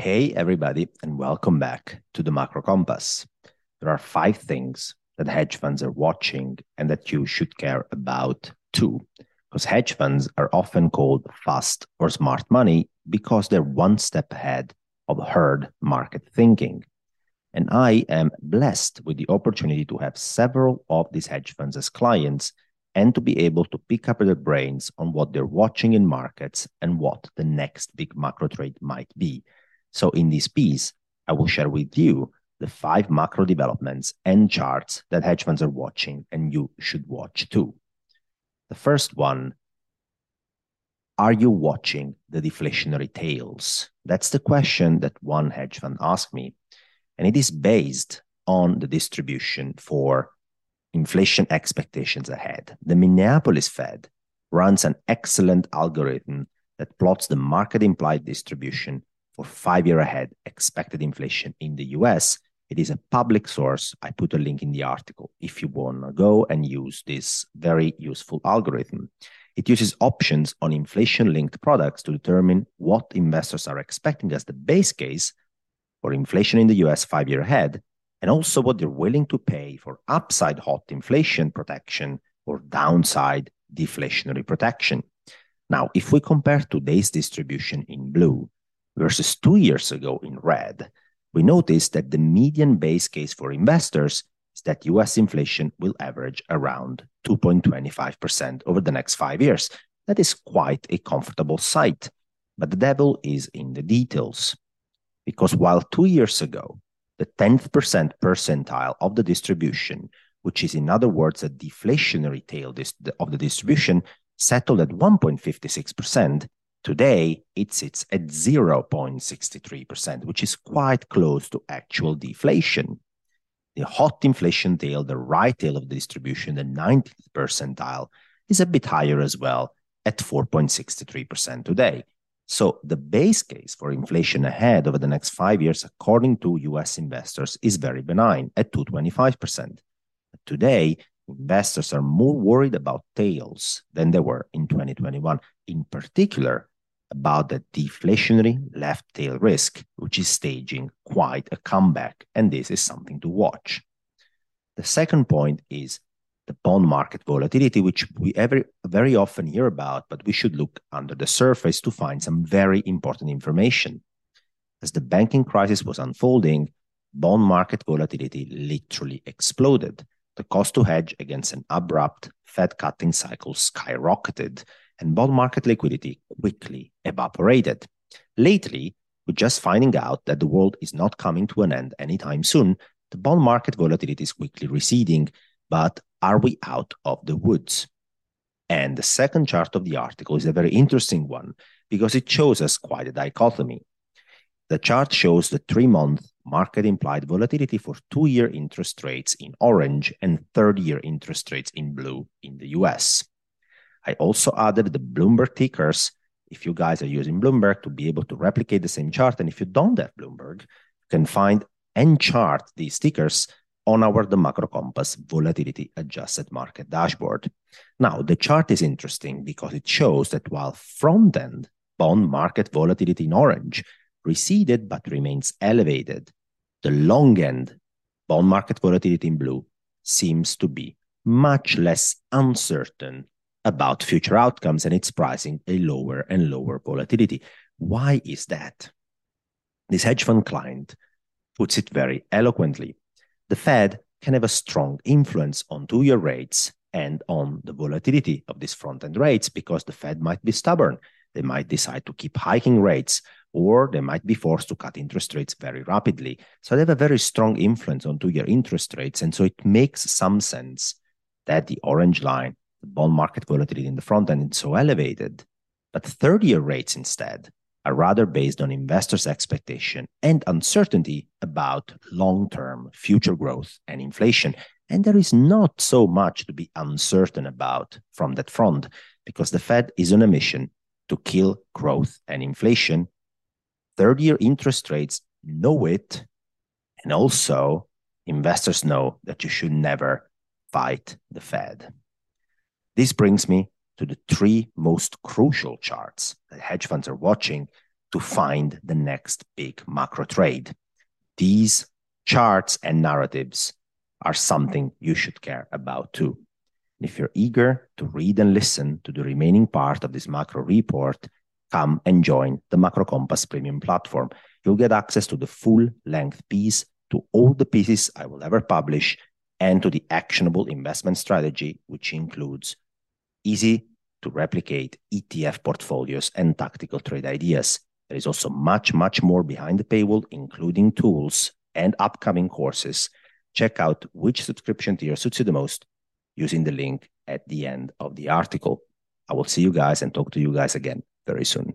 Hey, everybody, and welcome back to the Macro Compass. There are five things that hedge funds are watching and that you should care about too. Because hedge funds are often called fast or smart money because they're one step ahead of herd market thinking. And I am blessed with the opportunity to have several of these hedge funds as clients and to be able to pick up their brains on what they're watching in markets and what the next big macro trade might be. So, in this piece, I will share with you the five macro developments and charts that hedge funds are watching and you should watch too. The first one Are you watching the deflationary tails? That's the question that one hedge fund asked me. And it is based on the distribution for inflation expectations ahead. The Minneapolis Fed runs an excellent algorithm that plots the market implied distribution for five year ahead expected inflation in the US. It is a public source. I put a link in the article if you want to go and use this very useful algorithm. It uses options on inflation linked products to determine what investors are expecting as the base case for inflation in the US five year ahead and also what they're willing to pay for upside hot inflation protection or downside deflationary protection. Now, if we compare today's distribution in blue versus two years ago in red, we notice that the median base case for investors is that US inflation will average around 2.25% over the next five years. That is quite a comfortable sight, but the devil is in the details. Because while two years ago, the 10th percent percentile of the distribution, which is in other words a deflationary tail of the distribution, settled at 1.56%. Today, it sits at 0.63%, which is quite close to actual deflation. The hot inflation tail, the right tail of the distribution, the 19th percentile, is a bit higher as well at 4.63% today. So the base case for inflation ahead over the next five years, according to US investors, is very benign at 225%. Today, investors are more worried about tails than they were in 2021, in particular about the deflationary left tail risk, which is staging quite a comeback, and this is something to watch. The second point is the bond market volatility, which we every, very often hear about, but we should look under the surface to find some very important information. As the banking crisis was unfolding, bond market volatility literally exploded. The cost to hedge against an abrupt Fed cutting cycle skyrocketed, and bond market liquidity quickly evaporated. Lately, we're just finding out that the world is not coming to an end anytime soon. The bond market volatility is quickly receding, but are we out of the woods? And the second chart of the article is a very interesting one because it shows us quite a dichotomy. The chart shows the three month market implied volatility for two year interest rates in orange and third year interest rates in blue in the US. I also added the Bloomberg tickers if you guys are using Bloomberg to be able to replicate the same chart. And if you don't have Bloomberg, you can find and chart these tickers on our the macro compass volatility adjusted market dashboard. Now, the chart is interesting because it shows that while front end bond market volatility in orange receded but remains elevated, the long end bond market volatility in blue seems to be much less uncertain about future outcomes and it's pricing a lower and lower volatility. Why is that? This hedge fund client puts it very eloquently the Fed can have a strong influence on two year rates and on the volatility of these front end rates because the Fed might be stubborn. They might decide to keep hiking rates or they might be forced to cut interest rates very rapidly. So they have a very strong influence on two year interest rates. And so it makes some sense that the orange line, the bond market volatility in the front end, is so elevated. But 30 year rates instead are rather based on investors' expectation and uncertainty about long term future growth and inflation. And there is not so much to be uncertain about from that front because the Fed is on a mission to kill growth and inflation. Third year interest rates know it. And also, investors know that you should never fight the Fed. This brings me to the three most crucial charts that hedge funds are watching to find the next big macro trade. These charts and narratives are something you should care about too. If you're eager to read and listen to the remaining part of this macro report, come and join the Macro Compass Premium platform. You'll get access to the full length piece, to all the pieces I will ever publish, and to the actionable investment strategy, which includes easy to replicate ETF portfolios and tactical trade ideas. There is also much, much more behind the paywall, including tools and upcoming courses. Check out which subscription tier suits you the most using the link at the end of the article. I will see you guys and talk to you guys again very soon.